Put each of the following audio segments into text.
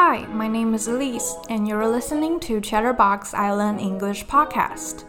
Hi, my name is Elise, and you're listening to Chatterbox Island English Podcast.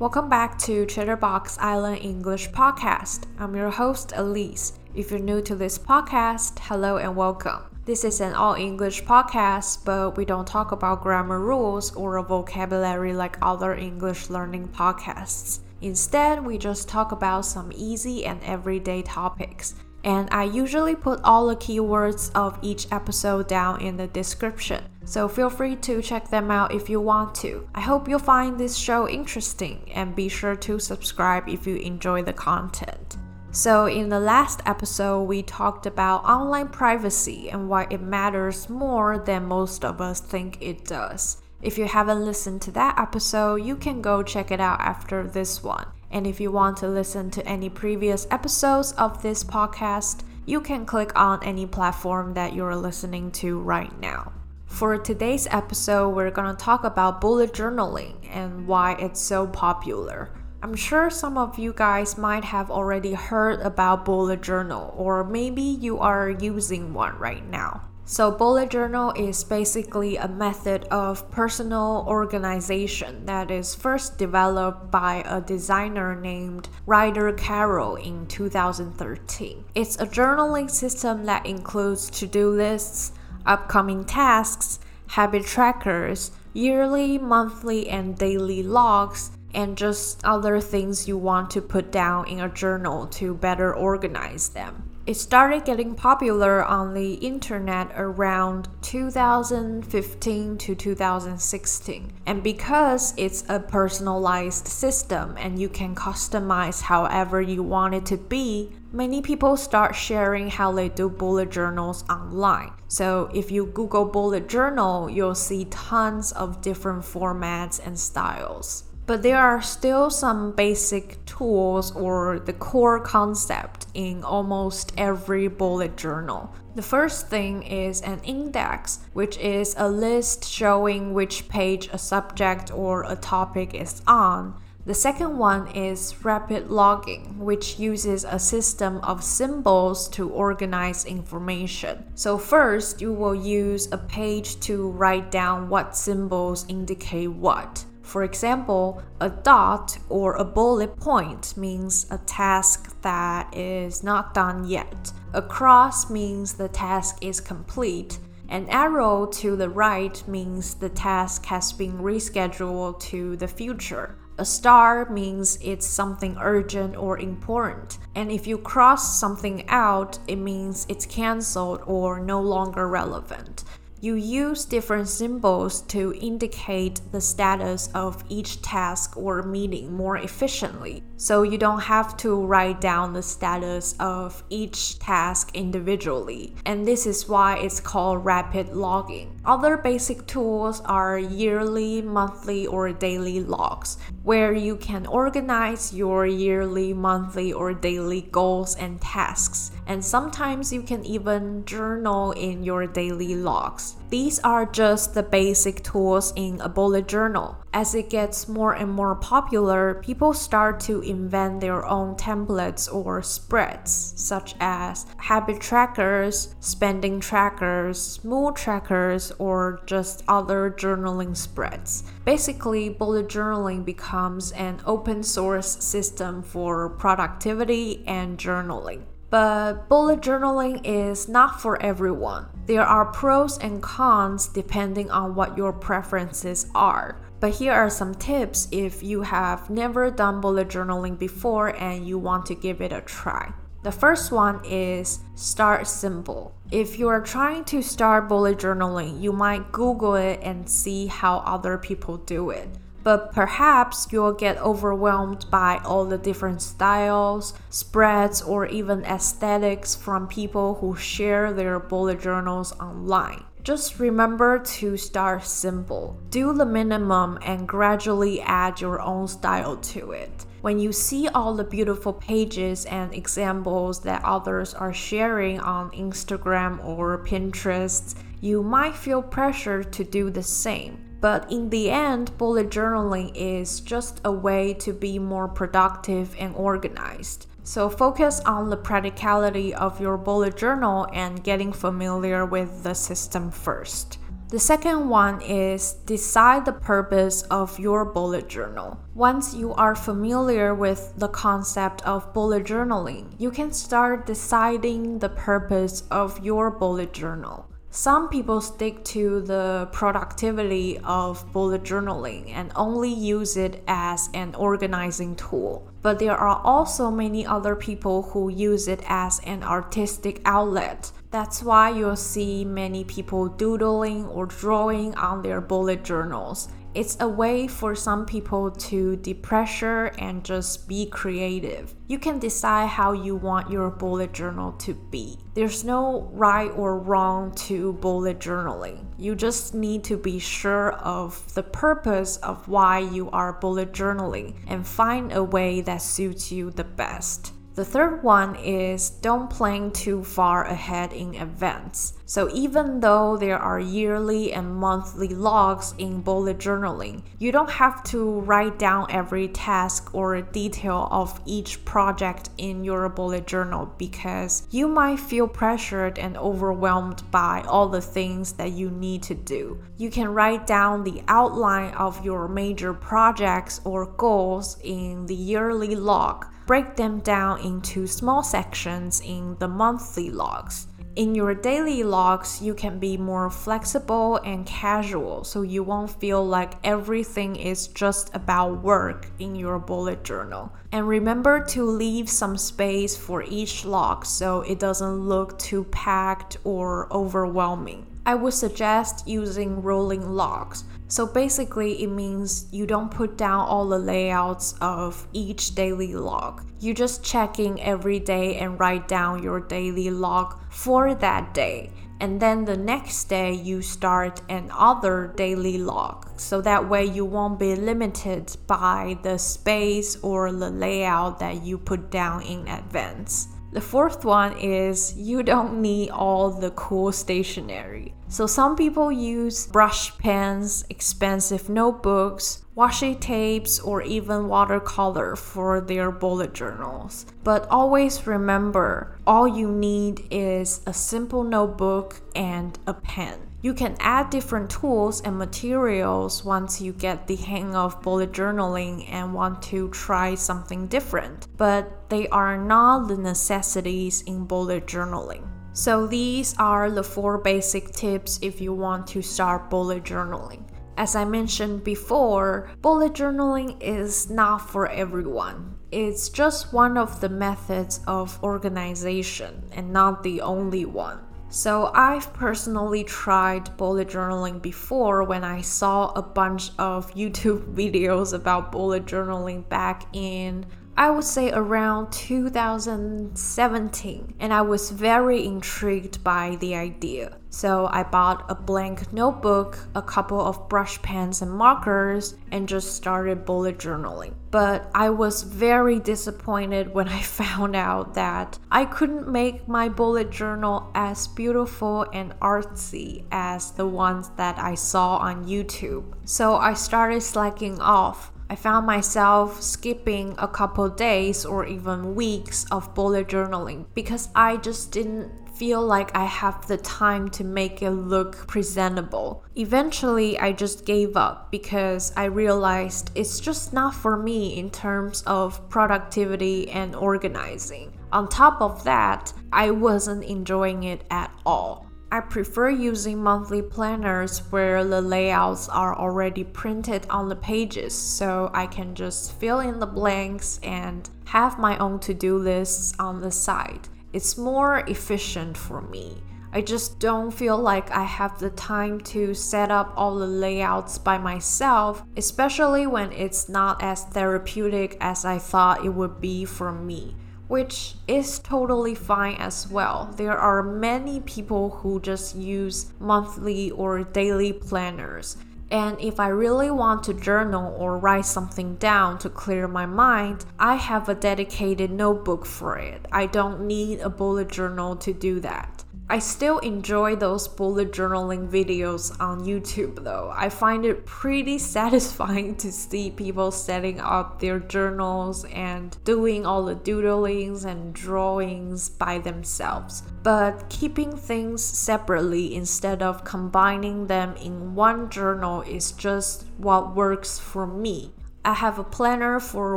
Welcome back to Chatterbox Island English Podcast. I'm your host, Elise. If you're new to this podcast, hello and welcome. This is an all English podcast, but we don't talk about grammar rules or vocabulary like other English learning podcasts. Instead, we just talk about some easy and everyday topics. And I usually put all the keywords of each episode down in the description, so feel free to check them out if you want to. I hope you'll find this show interesting and be sure to subscribe if you enjoy the content. So, in the last episode, we talked about online privacy and why it matters more than most of us think it does. If you haven't listened to that episode, you can go check it out after this one. And if you want to listen to any previous episodes of this podcast, you can click on any platform that you're listening to right now. For today's episode, we're going to talk about bullet journaling and why it's so popular. I'm sure some of you guys might have already heard about bullet journal or maybe you are using one right now. So bullet journal is basically a method of personal organization that is first developed by a designer named Ryder Carroll in 2013. It's a journaling system that includes to-do lists, upcoming tasks, habit trackers, yearly, monthly, and daily logs, and just other things you want to put down in a journal to better organize them. It started getting popular on the internet around 2015 to 2016. And because it's a personalized system and you can customize however you want it to be, many people start sharing how they do bullet journals online. So if you Google bullet journal, you'll see tons of different formats and styles but there are still some basic tools or the core concept in almost every bullet journal. The first thing is an index, which is a list showing which page a subject or a topic is on. The second one is rapid logging, which uses a system of symbols to organize information. So, first, you will use a page to write down what symbols indicate what. For example, a dot or a bullet point means a task that is not done yet. A cross means the task is complete. An arrow to the right means the task has been rescheduled to the future. A star means it's something urgent or important. And if you cross something out, it means it's cancelled or no longer relevant. You use different symbols to indicate the status of each task or meeting more efficiently, so you don't have to write down the status of each task individually. And this is why it's called rapid logging. Other basic tools are yearly, monthly, or daily logs, where you can organize your yearly, monthly, or daily goals and tasks. And sometimes you can even journal in your daily logs. These are just the basic tools in a bullet journal. As it gets more and more popular, people start to invent their own templates or spreads, such as habit trackers, spending trackers, mood trackers, or just other journaling spreads. Basically, bullet journaling becomes an open source system for productivity and journaling. But bullet journaling is not for everyone. There are pros and cons depending on what your preferences are. But here are some tips if you have never done bullet journaling before and you want to give it a try. The first one is start simple. If you are trying to start bullet journaling, you might Google it and see how other people do it but perhaps you'll get overwhelmed by all the different styles, spreads, or even aesthetics from people who share their bullet journals online. Just remember to start simple. Do the minimum and gradually add your own style to it. When you see all the beautiful pages and examples that others are sharing on Instagram or Pinterest, you might feel pressure to do the same. But in the end, bullet journaling is just a way to be more productive and organized. So focus on the practicality of your bullet journal and getting familiar with the system first. The second one is decide the purpose of your bullet journal. Once you are familiar with the concept of bullet journaling, you can start deciding the purpose of your bullet journal. Some people stick to the productivity of bullet journaling and only use it as an organizing tool. But there are also many other people who use it as an artistic outlet. That's why you'll see many people doodling or drawing on their bullet journals. It's a way for some people to depressure and just be creative. You can decide how you want your bullet journal to be. There's no right or wrong to bullet journaling. You just need to be sure of the purpose of why you are bullet journaling and find a way that suits you the best. The third one is don't plan too far ahead in advance. So even though there are yearly and monthly logs in bullet journaling, you don't have to write down every task or detail of each project in your bullet journal because you might feel pressured and overwhelmed by all the things that you need to do. You can write down the outline of your major projects or goals in the yearly log break them down into small sections in the monthly logs. In your daily logs, you can be more flexible and casual so you won't feel like everything is just about work in your bullet journal. And remember to leave some space for each log so it doesn't look too packed or overwhelming. I would suggest using rolling logs. So basically, it means you don't put down all the layouts of each daily log. You just check in every day and write down your daily log for that day. And then the next day, you start another daily log. So that way, you won't be limited by the space or the layout that you put down in advance. The fourth one is you don't need all the cool stationery. So some people use brush pens, expensive notebooks, washi tapes, or even watercolor for their bullet journals. But always remember, all you need is a simple notebook and a pen. You can add different tools and materials once you get the hang of bullet journaling and want to try something different, but they are not the necessities in bullet journaling. So, these are the four basic tips if you want to start bullet journaling. As I mentioned before, bullet journaling is not for everyone. It's just one of the methods of organization and not the only one. So, I've personally tried bullet journaling before when I saw a bunch of YouTube videos about bullet journaling back in I would say around 2017, and I was very intrigued by the idea. So I bought a blank notebook, a couple of brush pens and markers, and just started bullet journaling. But I was very disappointed when I found out that I couldn't make my bullet journal as beautiful and artsy as the ones that I saw on YouTube. So I started slacking off I found myself skipping a couple days or even weeks of bullet journaling because I just didn't feel like I have the time to make it look presentable. Eventually, I just gave up because I realized it's just not for me in terms of productivity and organizing. On top of that, I wasn't enjoying it at all. I prefer using monthly planners where the layouts are already printed on the pages so I can just fill in the blanks and have my own to do lists on the side. It's more efficient for me. I just don't feel like I have the time to set up all the layouts by myself, especially when it's not as therapeutic as I thought it would be for me which is totally fine as well. There are many people who just use monthly or daily planners. And if I really want to journal or write something down to clear my mind, I have a dedicated notebook for it. I don't need a bullet journal to do that. I still enjoy those bullet journaling videos on YouTube though. I find it pretty satisfying to see people setting up their journals and doing all the doodlings and drawings by themselves. But keeping things separately instead of combining them in one journal is just what works for me. I have a planner for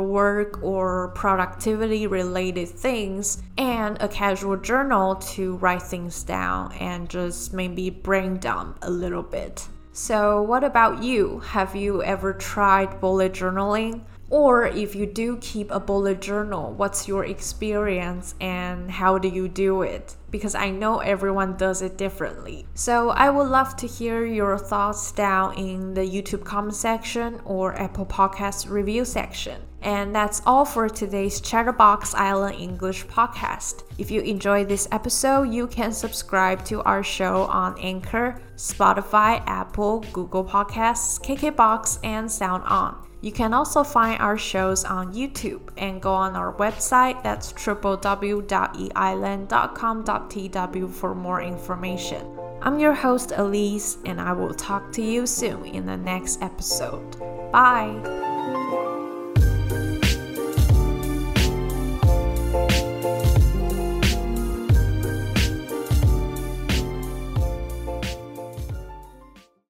work or productivity related things and a casual journal to write things down and just maybe brain dump a little bit. So, what about you? Have you ever tried bullet journaling? Or if you do keep a bullet journal, what's your experience and how do you do it? Because I know everyone does it differently. So I would love to hear your thoughts down in the YouTube comment section or Apple Podcast review section. And that's all for today's Chatterbox Island English podcast. If you enjoyed this episode, you can subscribe to our show on Anchor, Spotify, Apple, Google Podcasts, KKBox, and Sound On. You can also find our shows on YouTube and go on our website that's www.eisland.com.tw for more information. I'm your host Elise and I will talk to you soon in the next episode. Bye!